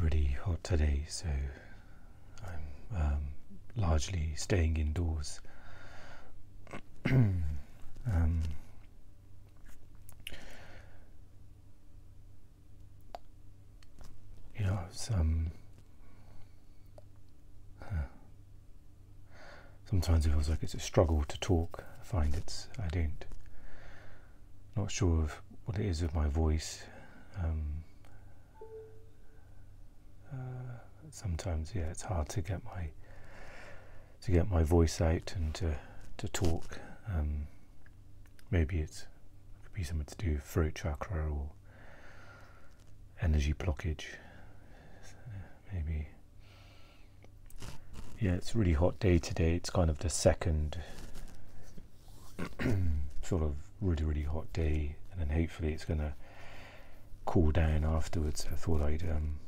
Really hot today, so I'm um, largely staying indoors. um, you know, um, sometimes it feels like it's a struggle to talk. I find it's I don't not sure of what it is with my voice. Um, uh, sometimes, yeah, it's hard to get my to get my voice out and to to talk. Um, maybe it's it could be something to do with throat chakra or energy blockage. Maybe. Yeah, it's a really hot day today. It's kind of the second sort of really, really hot day, and then hopefully it's going to cool down afterwards. I thought I'd um,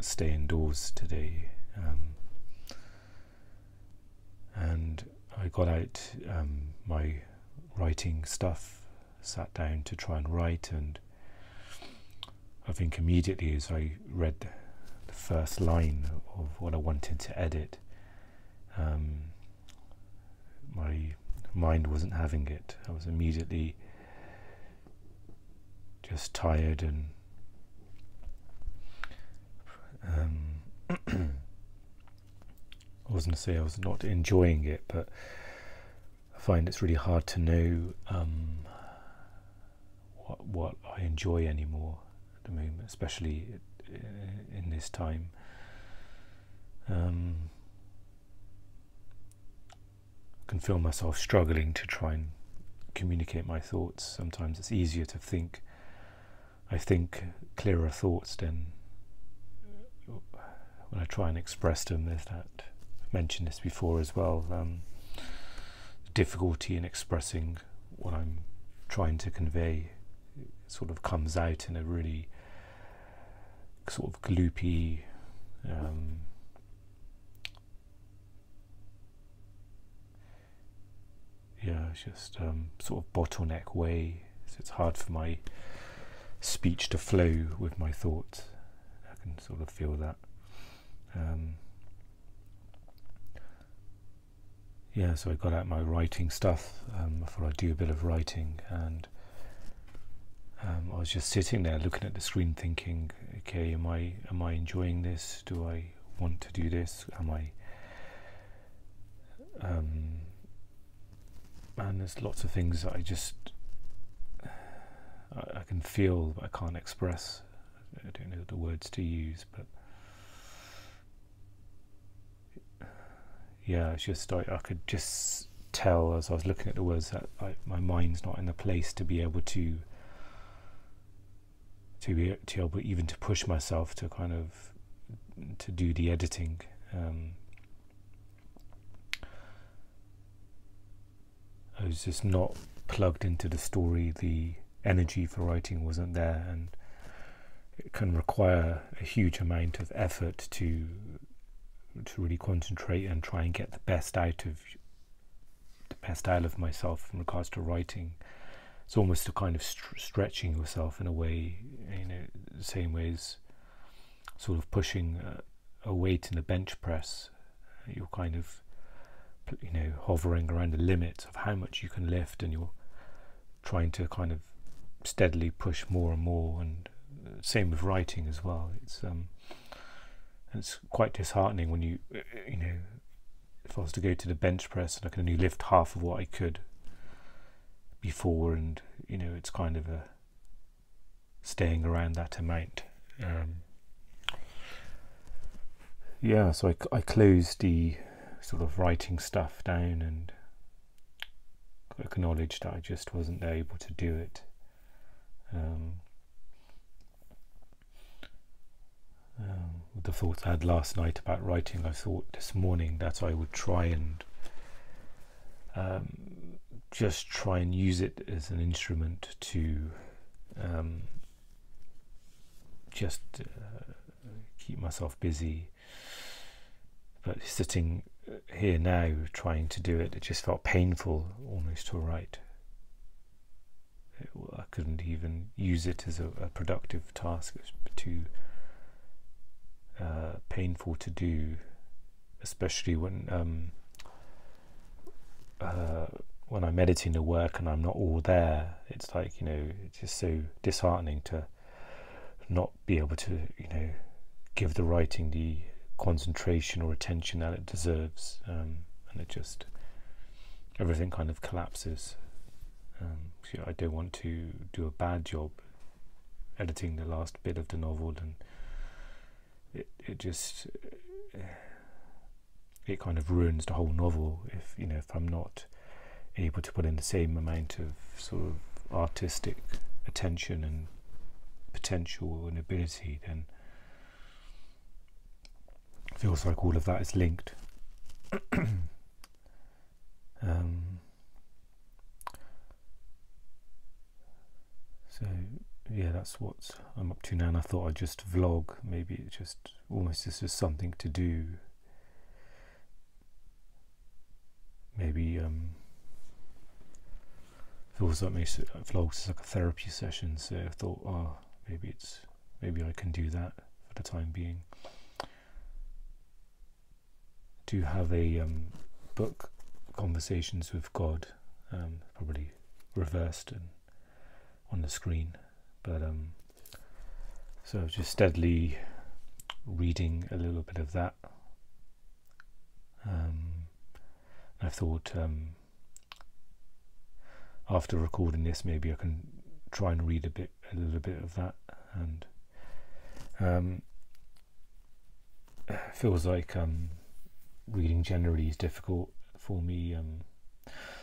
stay indoors today. Um, and I got out um, my writing stuff, sat down to try and write, and I think immediately as I read the first line of what I wanted to edit, um, my mind wasn't having it. I was immediately just tired and um, I wasn't to say I was not enjoying it, but I find it's really hard to know um, what what I enjoy anymore at the moment, especially in this time. Um, I can feel myself struggling to try and communicate my thoughts. Sometimes it's easier to think. I think clearer thoughts than when I try and express them. There's that. I've mentioned this before as well. Um, difficulty in expressing what I'm trying to convey sort of comes out in a really sort of gloopy um, yeah, just um, sort of bottleneck way. So it's hard for my speech to flow with my thoughts. I can sort of feel that. Um, yeah, so I got out my writing stuff. Um, I thought I'd do a bit of writing, and um, I was just sitting there looking at the screen, thinking, "Okay, am I am I enjoying this? Do I want to do this? Am I?" Um, and there's lots of things that I just I, I can feel but I can't express. I don't know the words to use, but yeah, it's just I, I could just tell as I was looking at the words that I, my mind's not in the place to be able to to be to be able even to push myself to kind of to do the editing. Um, I was just not plugged into the story. The energy for writing wasn't there, and it can require a huge amount of effort to to really concentrate and try and get the best out of the best out of myself in regards to writing. It's almost a kind of st- stretching yourself in a way, you know, the same way as sort of pushing a, a weight in a bench press. You're kind of you know hovering around the limits of how much you can lift and you're trying to kind of steadily push more and more and uh, same with writing as well it's um it's quite disheartening when you uh, you know if I was to go to the bench press and I can only lift half of what I could before and you know it's kind of a staying around that amount um, yeah so I, I closed the sort of writing stuff down and acknowledged that I just wasn't able to do it. Um, um, the thoughts I had last night about writing, I thought this morning that I would try and um, just try and use it as an instrument to um, just uh, keep myself busy. But sitting here now trying to do it, it just felt painful almost to write. It, I couldn't even use it as a, a productive task. It was too uh, painful to do, especially when um, uh, when I'm editing the work and I'm not all there. It's like you know, it's just so disheartening to not be able to you know give the writing the concentration or attention that it deserves, um, and it just everything kind of collapses. Um, so I don't want to do a bad job editing the last bit of the novel, and it it just it kind of ruins the whole novel if you know if I'm not able to put in the same amount of sort of artistic attention and potential and ability, then feels like all of that is linked. um, so yeah, that's what I'm up to now. And I thought I'd just vlog. Maybe it's just almost is something to do. Maybe um, feels like my vlogs is like a therapy session. So I thought, oh, maybe it's maybe I can do that for the time being. Do have a um, book, Conversations with God, um, probably reversed and on the screen, but um, so just steadily reading a little bit of that. Um, I thought um, after recording this, maybe I can try and read a bit, a little bit of that, and um, feels like um, reading generally is difficult for me. Um,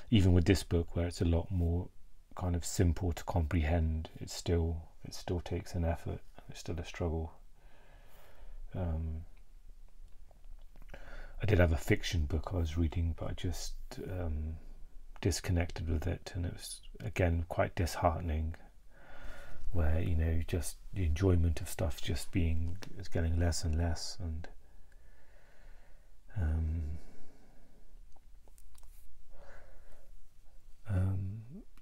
even with this book, where it's a lot more kind of simple to comprehend, it still it still takes an effort. It's still a struggle. Um, I did have a fiction book I was reading, but I just um, disconnected with it, and it was again quite disheartening. Where you know just the enjoyment of stuff just being is getting less and less, and um,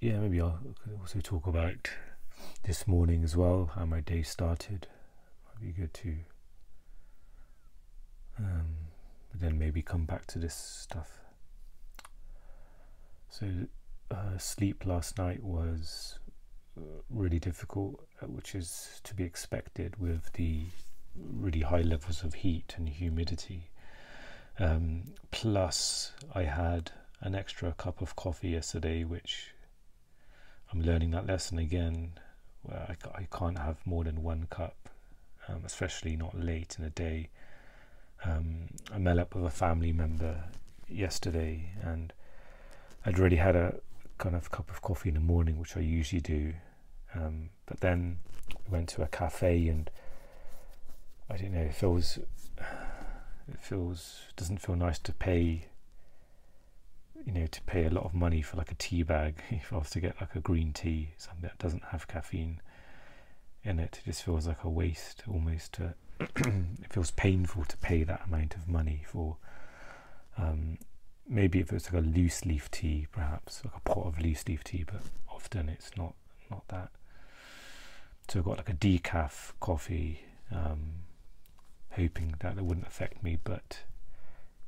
yeah, maybe I'll also talk about this morning as well, how my day started. Might be good to, um, but then maybe come back to this stuff. So, uh, sleep last night was uh, really difficult, uh, which is to be expected with the really high levels of heat and humidity. Um, plus, I had an extra cup of coffee yesterday, which I'm learning that lesson again, where I, I can't have more than one cup, um, especially not late in the day. Um, I met up with a family member yesterday, and I'd already had a kind of cup of coffee in the morning, which I usually do. Um, but then we went to a cafe, and I don't know. It feels it feels doesn't feel nice to pay you know to pay a lot of money for like a tea bag if I was to get like a green tea something that doesn't have caffeine in it it just feels like a waste almost to it feels painful to pay that amount of money for um, maybe if it's like a loose leaf tea perhaps like a pot of loose leaf tea but often it's not not that. So I've got like a decaf coffee um, hoping that it wouldn't affect me, but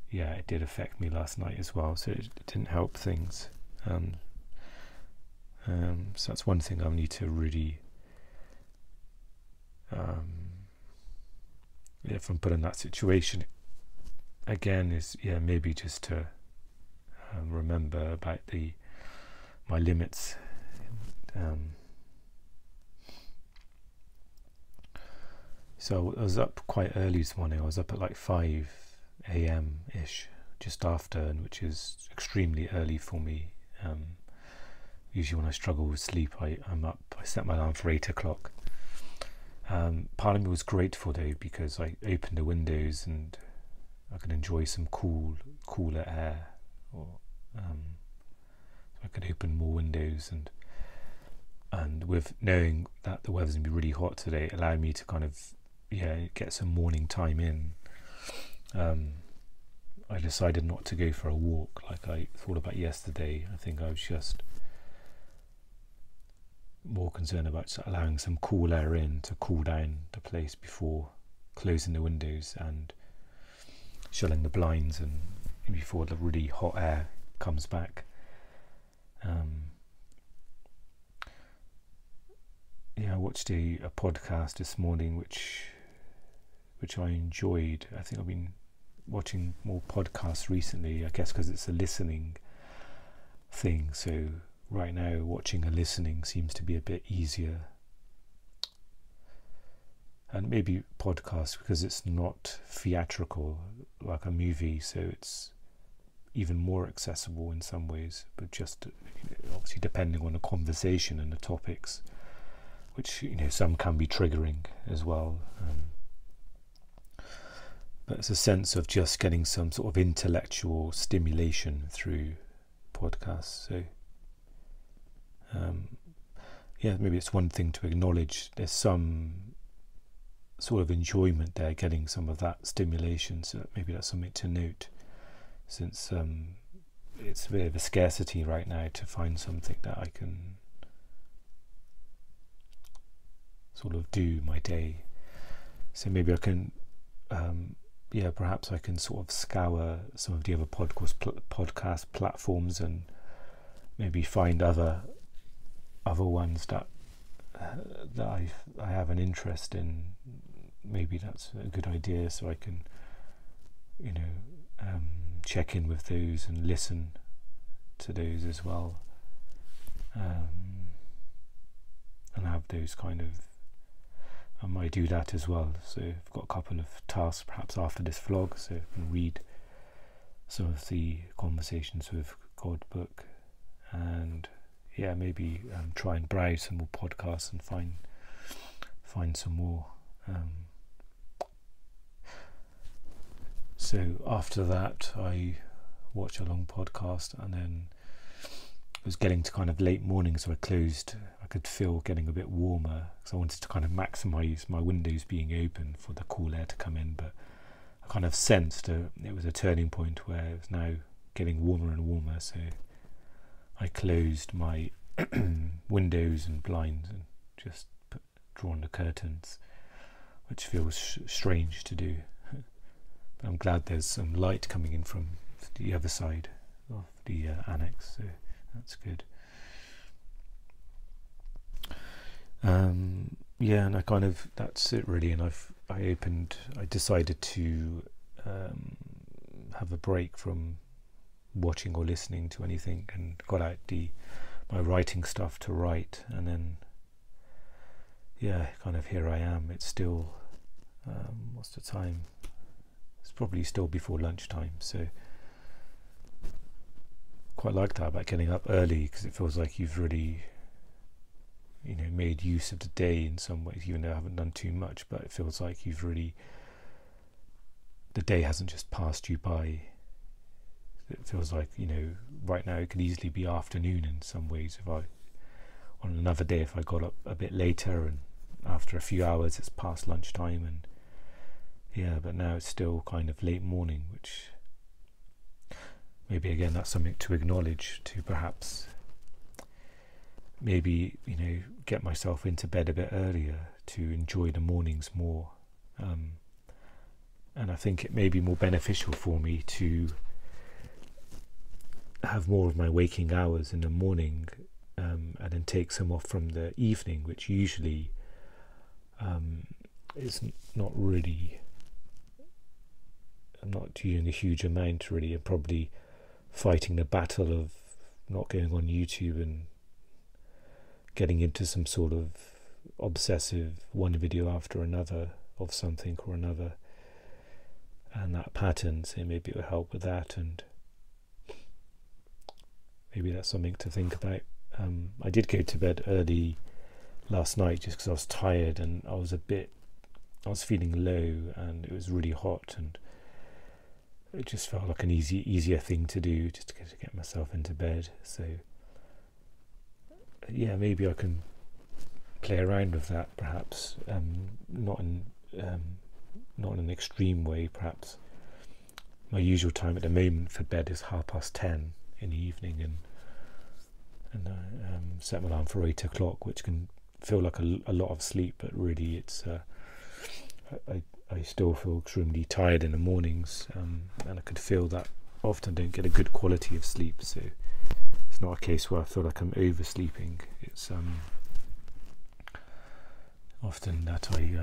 yeah, it did affect me last night as well, so it, it didn't help things. Um, um, so that's one thing I need to really, um, if I'm put in that situation again, is yeah, maybe just to um, remember about the my limits. Um, So I was up quite early this morning. I was up at like 5 a.m. ish, just after, which is extremely early for me. Um, usually, when I struggle with sleep, I, I'm up. I set my alarm for 8 o'clock. Um, part of me was grateful though because I opened the windows and I could enjoy some cool, cooler air, or um, I could open more windows and and with knowing that the weather's gonna be really hot today, allowed me to kind of yeah, get some morning time in, um, I decided not to go for a walk like I thought about yesterday. I think I was just more concerned about allowing some cool air in to cool down the place before closing the windows and shutting the blinds and before the really hot air comes back. Um, yeah, I watched a, a podcast this morning which which I enjoyed. I think I've been watching more podcasts recently, I guess because it's a listening thing. So right now, watching and listening seems to be a bit easier. And maybe podcasts because it's not theatrical like a movie, so it's even more accessible in some ways, but just obviously depending on the conversation and the topics, which you know some can be triggering as well. Um, but it's a sense of just getting some sort of intellectual stimulation through podcasts. So, um, yeah, maybe it's one thing to acknowledge there's some sort of enjoyment there, getting some of that stimulation. So maybe that's something to note, since um, it's a bit of a scarcity right now to find something that I can sort of do my day. So maybe I can um, yeah, perhaps I can sort of scour some of the other podcast pl- podcast platforms and maybe find other other ones that uh, that I I have an interest in. Maybe that's a good idea, so I can you know um, check in with those and listen to those as well, um, and have those kind of I might do that as well. So I've got a couple of tasks perhaps after this vlog, so I can read some of the conversations with God book and yeah, maybe um, try and browse some more podcasts and find find some more. Um, so after that, I watch a long podcast and then was getting to kind of late morning, so I closed. I could feel getting a bit warmer because I wanted to kind of maximize my windows being open for the cool air to come in. But I kind of sensed a, it was a turning point where it was now getting warmer and warmer. So I closed my windows and blinds and just put, drawn the curtains, which feels strange to do. but I'm glad there's some light coming in from the other side of the uh, annex. So that's good. Um, yeah, and I kind of that's it really. And I've I opened. I decided to um, have a break from watching or listening to anything, and got out the my writing stuff to write, and then yeah, kind of here I am. It's still um, what's the time? It's probably still before lunchtime, so quite like that about getting up early because it feels like you've really you know made use of the day in some ways even though I haven't done too much but it feels like you've really the day hasn't just passed you by. It feels like you know right now it could easily be afternoon in some ways if I on another day if I got up a bit later and after a few hours it's past lunchtime and yeah but now it's still kind of late morning which maybe again that's something to acknowledge to perhaps maybe you know get myself into bed a bit earlier to enjoy the mornings more. Um, and I think it may be more beneficial for me to have more of my waking hours in the morning um, and then take some off from the evening which usually um, is not really I'm not doing a huge amount really and probably fighting the battle of not going on YouTube and getting into some sort of obsessive one video after another of something or another. And that pattern so maybe it will help with that and maybe that's something to think about. Um, I did go to bed early last night just because I was tired and I was a bit I was feeling low and it was really hot and it just felt like an easy, easier thing to do just to get, myself into bed. So, yeah, maybe I can play around with that, perhaps um, not in um, not in an extreme way. Perhaps my usual time at the moment for bed is half past ten in the evening, and and I um, set my alarm for eight o'clock, which can feel like a, a lot of sleep, but really it's uh, I, I still feel extremely tired in the mornings, um, and I could feel that often don't get a good quality of sleep. So it's not a case where I feel like I'm oversleeping. It's um, often that I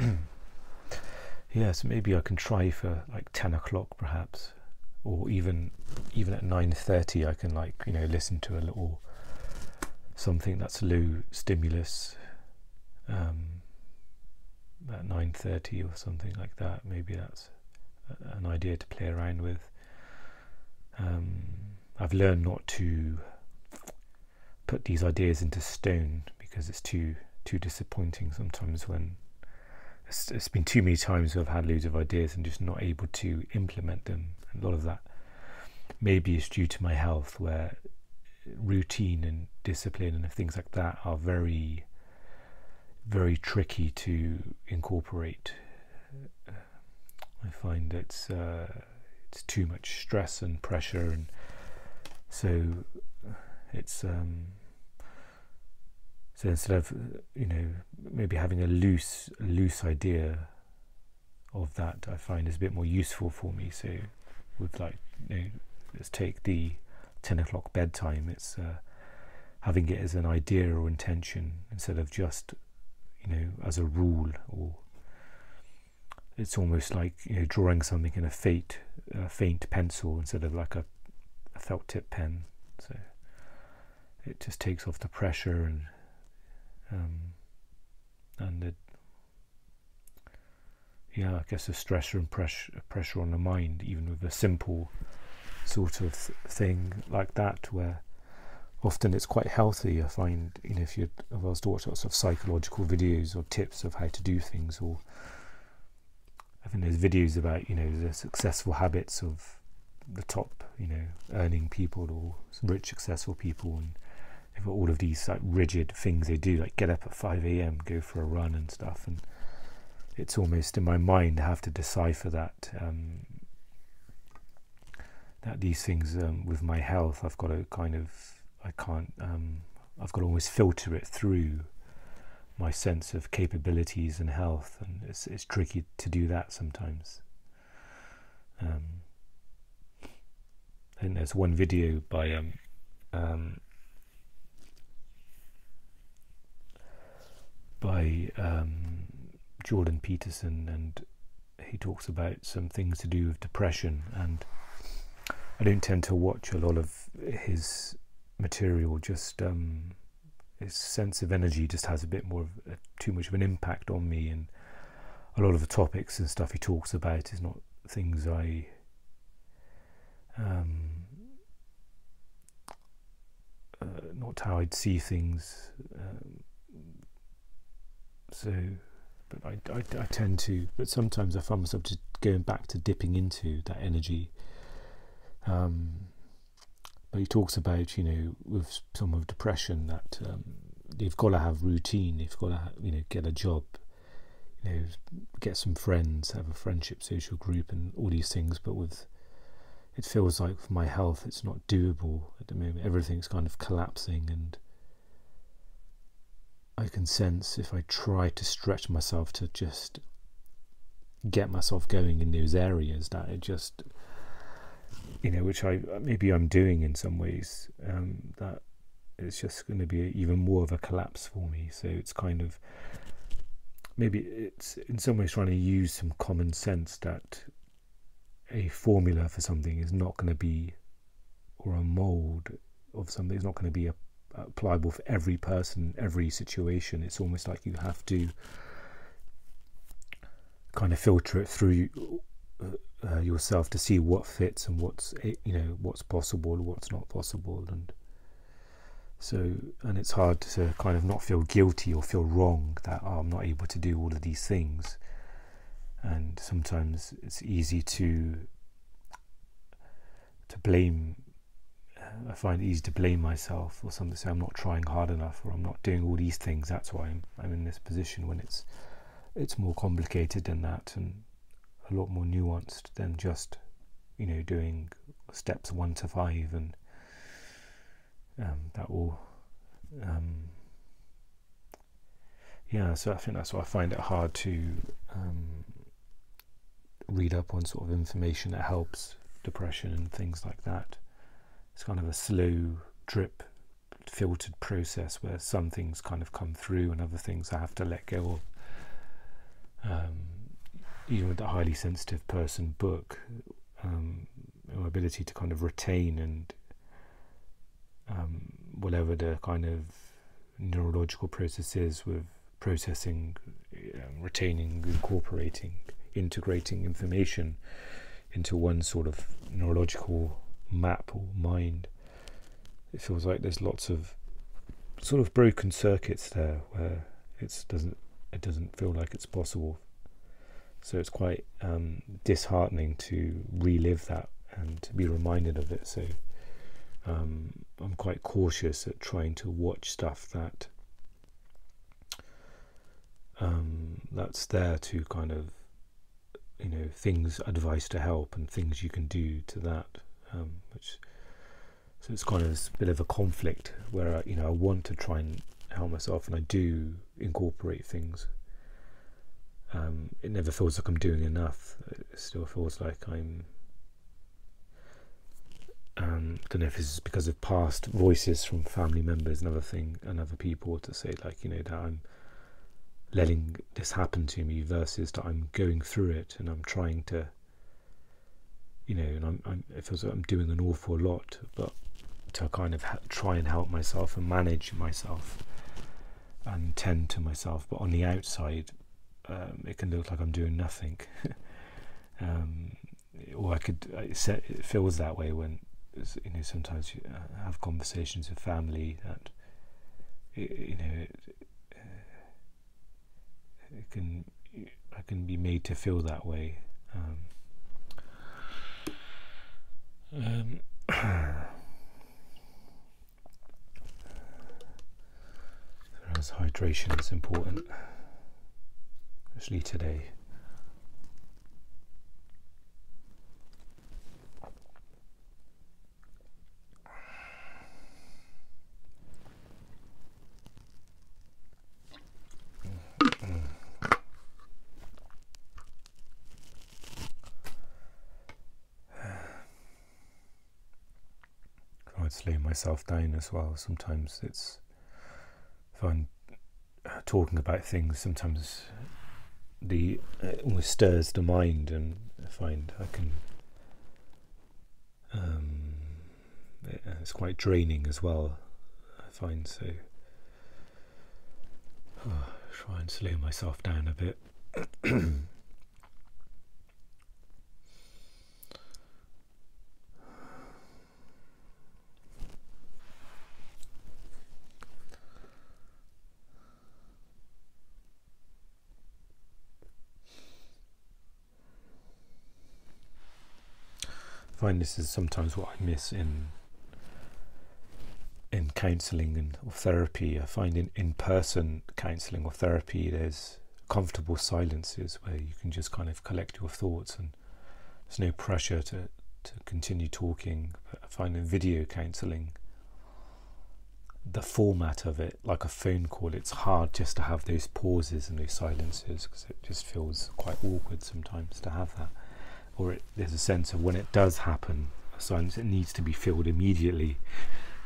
um, yeah, so maybe I can try for like ten o'clock perhaps, or even even at nine thirty I can like you know listen to a little something that's low stimulus um, at nine thirty or something like that. Maybe that's an idea to play around with. Um, I've learned not to put these ideas into stone because it's too too disappointing sometimes when it's, it's been too many times where I've had loads of ideas and just not able to implement them. A lot of that maybe is due to my health, where routine and discipline and things like that are very, very tricky to incorporate. I find it's uh, it's too much stress and pressure, and so it's um, so instead of you know maybe having a loose loose idea of that, I find is a bit more useful for me. So with like you know, let's take the ten o'clock bedtime. It's uh, having it as an idea or intention instead of just you know as a rule or it's almost like you know drawing something in a faint faint pencil instead of like a, a felt tip pen. So it just takes off the pressure and um, and it, yeah, I guess the stressor and pressure, pressure on the mind, even with a simple sort of thing like that, where often it's quite healthy. I find, you know, if you if I was to watch lots of psychological videos or tips of how to do things, or I think there's videos about, you know, the successful habits of the top, you know, earning people or rich, successful people, and they've got all of these like rigid things they do, like get up at 5 a.m., go for a run and stuff. And it's almost in my mind I have to decipher that um, that these things um, with my health, I've got to kind of I can't um, I've got to always filter it through my sense of capabilities and health, and it's it's tricky to do that sometimes. Um, and there's one video by um, um, by um, Jordan Peterson, and he talks about some things to do with depression. And I don't tend to watch a lot of his material. Just um, his sense of energy just has a bit more of a, too much of an impact on me, and a lot of the topics and stuff he talks about is not things I. Um, uh, not how I'd see things. Um, so, but I, I, I, tend to, but sometimes I find myself just going back to dipping into that energy. Um, but he talks about, you know, with some of depression that um, they've got to have routine, they've got to, you know, get a job, you know, get some friends, have a friendship social group, and all these things. But with it feels like for my health, it's not doable at the moment. Everything's kind of collapsing and I can sense if I try to stretch myself to just get myself going in those areas that it just you know which I maybe I'm doing in some ways um, that it's just going to be even more of a collapse for me so it's kind of maybe it's in some ways trying to use some common sense that a formula for something is not going to be or a mold of something is not going to be applicable for every person, every situation. It's almost like you have to kind of filter it through uh, uh, yourself to see what fits and what's eh, you know what's possible, what's not possible, and so and it's hard to kind of not feel guilty or feel wrong that oh, I'm not able to do all of these things, and sometimes it's easy to to blame I find it easy to blame myself or something. Say I'm not trying hard enough, or I'm not doing all these things. That's why I'm, I'm in this position. When it's it's more complicated than that, and a lot more nuanced than just you know doing steps one to five, and um, that will. Um, yeah, so I think that's why I find it hard to um, read up on sort of information that helps depression and things like that. It's kind of a slow drip filtered process where some things kind of come through and other things I have to let go of. Even with the highly sensitive person book, um, ability to kind of retain and um, whatever the kind of neurological process is with processing, um, retaining, incorporating, integrating information into one sort of neurological map or mind. It feels like there's lots of sort of broken circuits there where it doesn't it doesn't feel like it's possible. So it's quite um, disheartening to relive that and to be reminded of it. So um, I'm quite cautious at trying to watch stuff that um, that's there to kind of you know things advice to help and things you can do to that um, which so it's kind of a bit of a conflict where I, you know I want to try and help myself and I do incorporate things um, it never feels like I'm doing enough. It still feels like I'm um, I don't know if is because of past voices from family members and other thing and other people to say like you know that I'm letting this happen to me versus that I'm going through it and I'm trying to you know and I'm, I'm it feels like I'm doing an awful lot but to kind of try and help myself and manage myself and tend to myself. But on the outside um, it can look like I'm doing nothing um, or I could it feels that way when you know sometimes you uh, have conversations with family that you know it can I can be made to feel that way. Um, um, as hydration is important, especially today. I'd slow myself down as well. Sometimes it's if I'm uh, talking about things, sometimes the uh, it almost stirs the mind, and I find I can. Um, it, uh, it's quite draining as well. I find so. Oh, try and slow myself down a bit. find this is sometimes what I miss in in counselling and or therapy. I find in in person counselling or therapy, there's comfortable silences where you can just kind of collect your thoughts and there's no pressure to to continue talking. But I find in video counselling, the format of it, like a phone call, it's hard just to have those pauses and those silences because it just feels quite awkward sometimes to have that or it, there's a sense of when it does happen, a silence it needs to be filled immediately.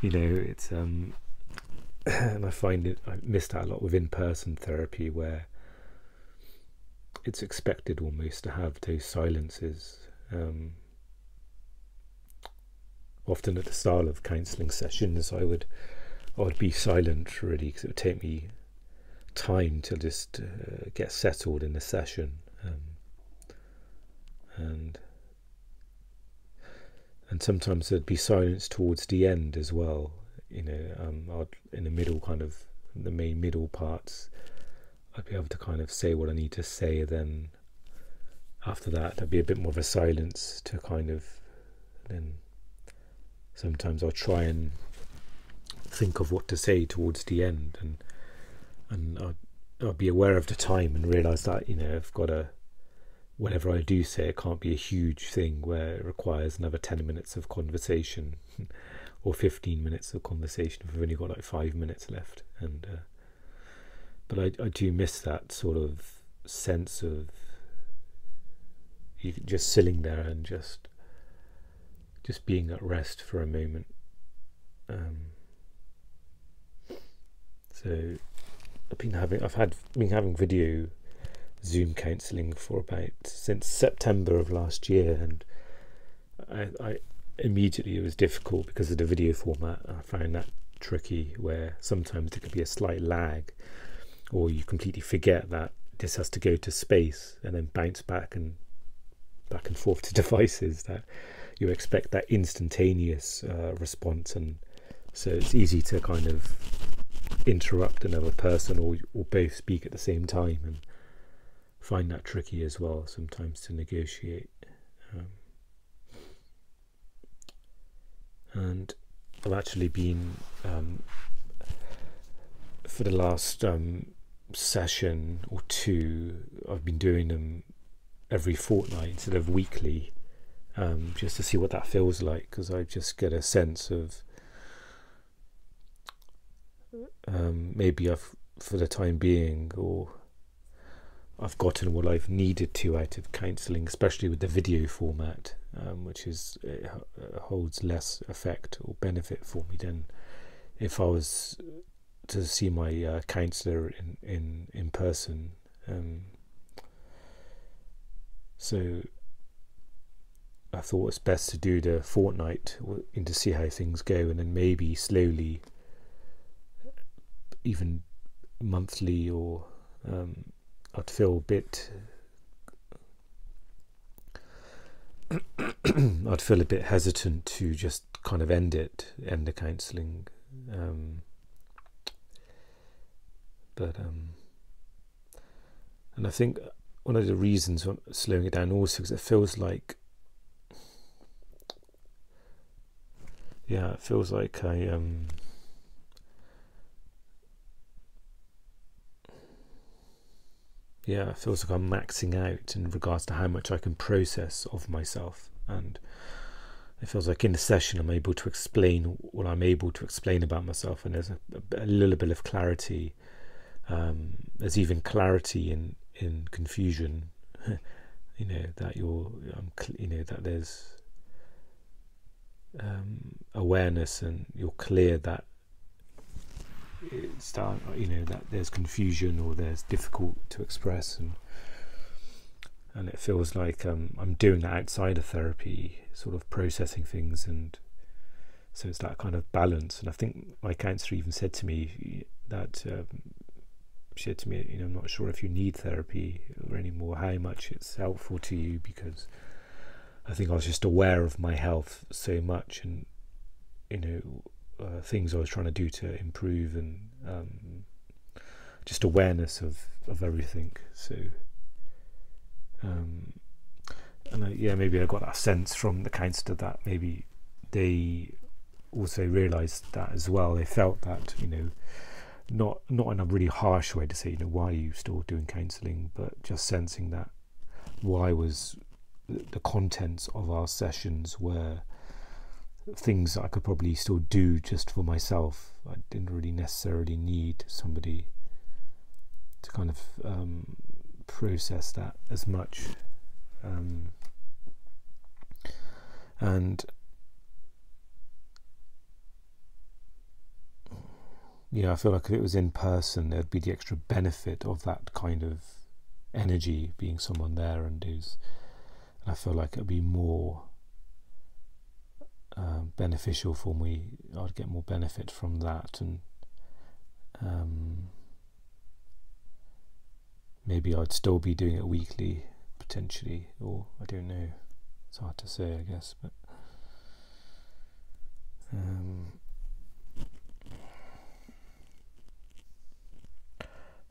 You know, it's um, and I find it I miss that a lot with in-person therapy where it's expected almost to have those silences. Um, often at the start of counselling sessions, I would I would be silent really because it would take me time to just uh, get settled in the session. Um, and and sometimes there'd be silence towards the end as well. You know, um, I'd, in the middle, kind of the main middle parts, I'd be able to kind of say what I need to say. Then after that, there'd be a bit more of a silence to kind of then. Sometimes I'll try and think of what to say towards the end, and and I'd, I'll be aware of the time and realise that you know I've got to whatever I do say, it can't be a huge thing where it requires another 10 minutes of conversation or 15 minutes of conversation if we've only got like five minutes left. And uh, But I, I do miss that sort of sense of, you just sitting there and just just being at rest for a moment. Um, so I've been having I've had been having video Zoom counselling for about since September of last year, and I, I immediately it was difficult because of the video format. I found that tricky, where sometimes there could be a slight lag, or you completely forget that this has to go to space and then bounce back and back and forth to devices that you expect that instantaneous uh, response and so it's easy to kind of interrupt another person or or both speak at the same time and find that tricky as well sometimes to negotiate um, and I've actually been um, for the last um, session or two I've been doing them every fortnight instead of weekly um, just to see what that feels like because I just get a sense of um, maybe I've for the time being or I've gotten what I've needed to out of counselling, especially with the video format, um, which is holds less effect or benefit for me than if I was to see my uh, counsellor in, in in person. Um, so I thought it's best to do the fortnight and to see how things go, and then maybe slowly, even monthly, or um, I'd feel a bit. I'd feel a bit hesitant to just kind of end it, end the counselling. Um, but um, and I think one of the reasons I'm slowing it down also because it feels like yeah, it feels like I um yeah, it feels like I'm maxing out in regards to how much I can process of myself. And it feels like in the session I'm able to explain what I'm able to explain about myself. And there's a, a little bit of clarity um, there's even clarity in in confusion you know that you're um, you know that there's um, awareness and you're clear that that you know that there's confusion or there's difficult to express and and it feels like um, I'm doing that outside of therapy, sort of processing things, and so it's that kind of balance. And I think my counselor even said to me that um, she said to me, you know, I'm not sure if you need therapy or anymore, how much it's helpful to you because I think I was just aware of my health so much and you know uh, things I was trying to do to improve and um, just awareness of of everything. So um, and I, yeah, maybe I got that sense from the counsellor that maybe they also realised that as well. They felt that you know not not in a really harsh way to say you know why are you still doing counselling, but just sensing that why was the contents of our sessions were things I could probably still do just for myself. I didn't really necessarily need somebody to kind of um, process that as much. Um, and yeah, I feel like if it was in person, there'd be the extra benefit of that kind of energy being someone there and who's and I feel like it'd be more uh, beneficial for me. I'd get more benefit from that, and um, maybe I'd still be doing it weekly potentially, or I don't know. It's hard to say, I guess, but. Um,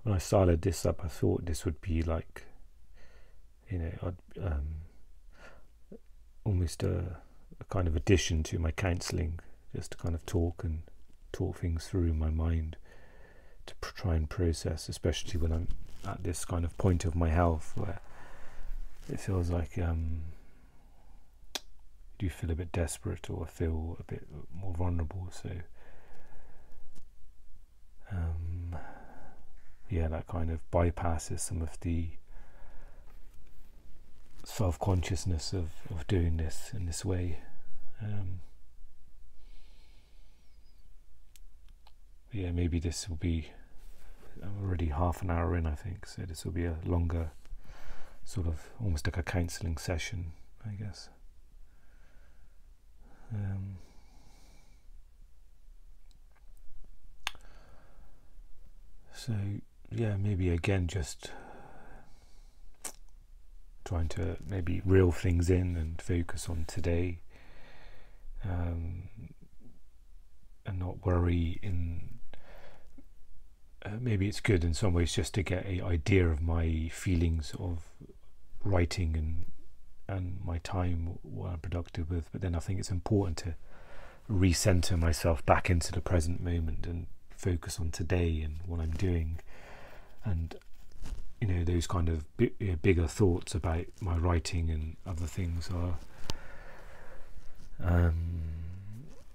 when I started this up, I thought this would be like, you know, I'd um, almost a, a kind of addition to my counselling, just to kind of talk and talk things through in my mind to try and process, especially when I'm at this kind of point of my health where it feels like um, do feel a bit desperate or feel a bit more vulnerable. So, um, yeah, that kind of bypasses some of the self consciousness of, of doing this in this way. Um, yeah, maybe this will be. I'm already half an hour in, I think, so this will be a longer, sort of almost like a counselling session, I guess. Um, so yeah, maybe again just trying to maybe reel things in and focus on today um, and not worry in uh, maybe it's good in some ways just to get a idea of my feelings of writing and and my time what I'm productive with. But then I think it's important to recenter myself back into the present moment and focus on today and what I'm doing. And you know those kind of bigger thoughts about my writing and other things are um,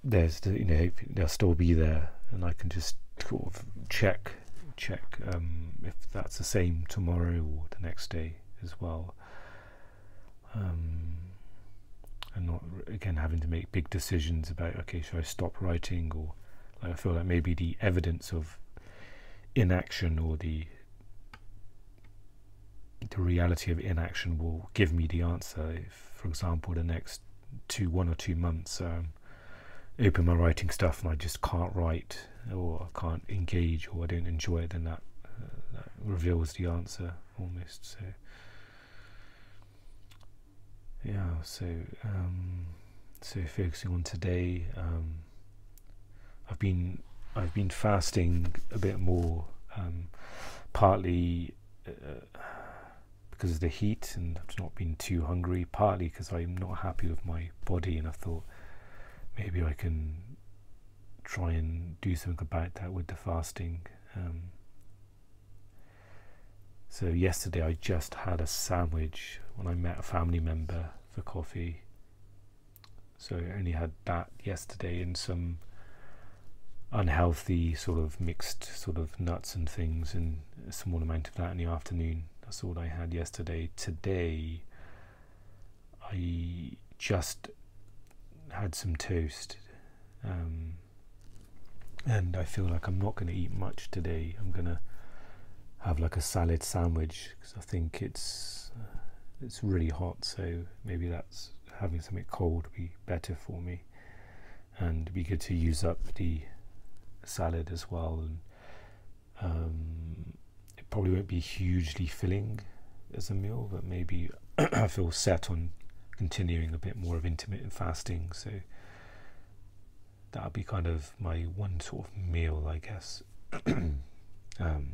there's the, you know they'll still be there and I can just sort of check check um, if that's the same tomorrow or the next day as well. Um, and not again having to make big decisions about okay should I stop writing or like I feel like maybe the evidence of inaction or the the reality of inaction will give me the answer. If, for example, the next two, one or two months, um, open my writing stuff and I just can't write or I can't engage or I don't enjoy it, then that, uh, that reveals the answer almost. So, yeah. So, um, so focusing on today, um, I've been I've been fasting a bit more, um, partly. Uh, because of the heat and I've not been too hungry, partly because I'm not happy with my body and I thought maybe I can try and do something about that with the fasting. Um, so yesterday I just had a sandwich when I met a family member for coffee. So I only had that yesterday and some unhealthy sort of mixed sort of nuts and things and a small amount of that in the afternoon. That's I had yesterday. Today, I just had some toast. Um, and I feel like I'm not going to eat much today. I'm going to have like a salad sandwich because I think it's uh, it's really hot. So maybe that's having something cold would be better for me, and be good to use up the salad as well. And um, probably won't be hugely filling as a meal, but maybe I feel set on continuing a bit more of intermittent fasting. So that'll be kind of my one sort of meal, I guess. um,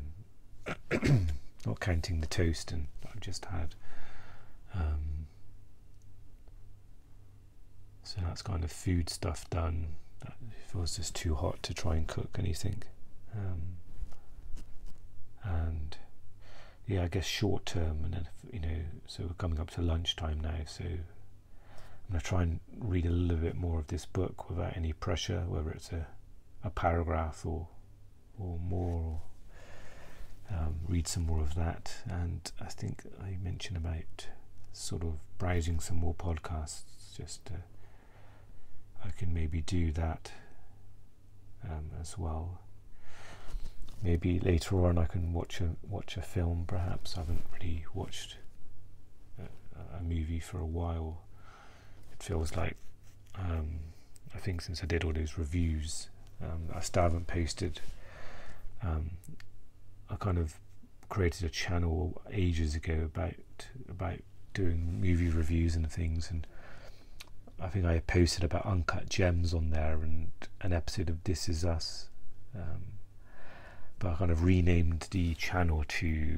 not counting the toast and I've just had. Um, so that's kind of food stuff done. That feels just too hot to try and cook anything. Um, and yeah, I guess short term, and then you know, so we're coming up to lunchtime now, so I'm going to try and read a little bit more of this book without any pressure, whether it's a, a paragraph or or more, or um, read some more of that. And I think I mentioned about sort of browsing some more podcasts, just I can maybe do that um, as well maybe later on I can watch a watch a film. Perhaps I haven't really watched a, a movie for a while. It feels like um, I think since I did all those reviews, um, I still haven't posted. Um, I kind of created a channel ages ago about about doing movie reviews and things, and I think I posted about uncut gems on there and an episode of This Is Us. Um, but I kind of renamed the channel to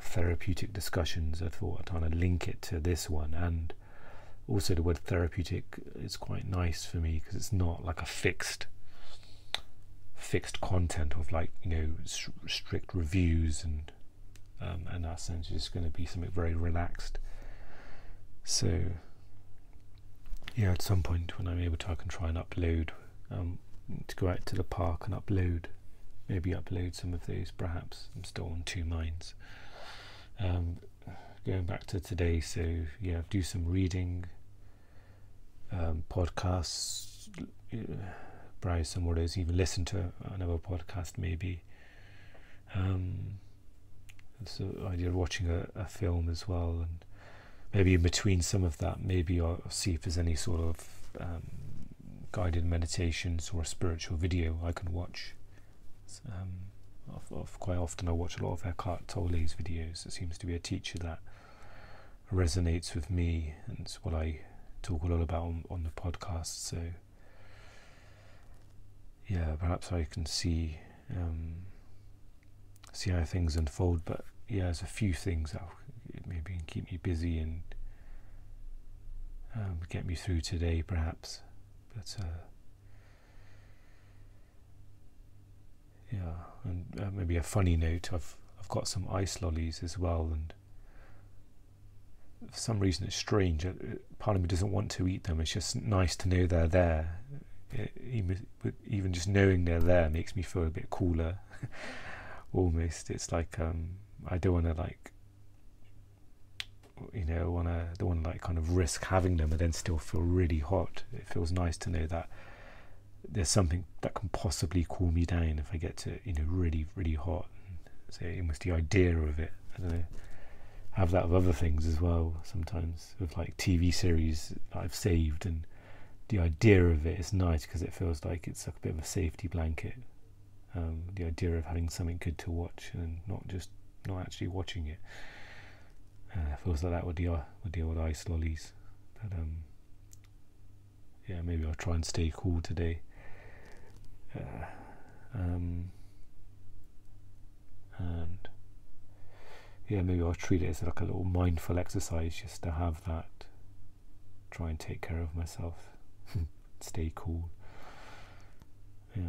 therapeutic discussions. I thought I'd kind of link it to this one, and also the word therapeutic is quite nice for me because it's not like a fixed fixed content of like you know strict reviews and um, that sense it's going to be something very relaxed. So yeah, at some point when I'm able to, I can try and upload um, to go out to the park and upload maybe upload some of those perhaps I'm still on two minds um, going back to today. So yeah, do some reading, um, podcasts, browse some of those, even listen to another podcast maybe. Um, so idea of watching a, a film as well, and maybe in between some of that, maybe I'll see if there's any sort of um, guided meditations or a spiritual video I can watch. Um, quite often I watch a lot of Eckhart Tolle's videos. It seems to be a teacher that resonates with me, and it's what I talk a lot about on, on the podcast. So, yeah, perhaps I can see um, see how things unfold. But yeah, there's a few things that maybe can keep me busy and um, get me through today, perhaps. But uh, yeah, and uh, maybe a funny note. I've I've got some ice lollies as well, and for some reason it's strange. Uh, part of me doesn't want to eat them. It's just nice to know they're there. Even even just knowing they're there makes me feel a bit cooler. Almost, it's like um, I don't want to like you know want to don't want to like kind of risk having them and then still feel really hot. It feels nice to know that there's something that can possibly cool me down if I get to you know really really hot. So almost the idea of it. I don't know. Have that with other things as well. Sometimes with like TV series I've saved, and the idea of it is nice because it feels like it's like a bit of a safety blanket. Um, the idea of having something good to watch and not just not actually watching it. Uh, feels like that with the with the old ice lollies. But um, yeah, maybe I'll try and stay cool today um, and yeah maybe I'll treat it as like a little mindful exercise just to have that try and take care of myself. Stay cool. Yeah.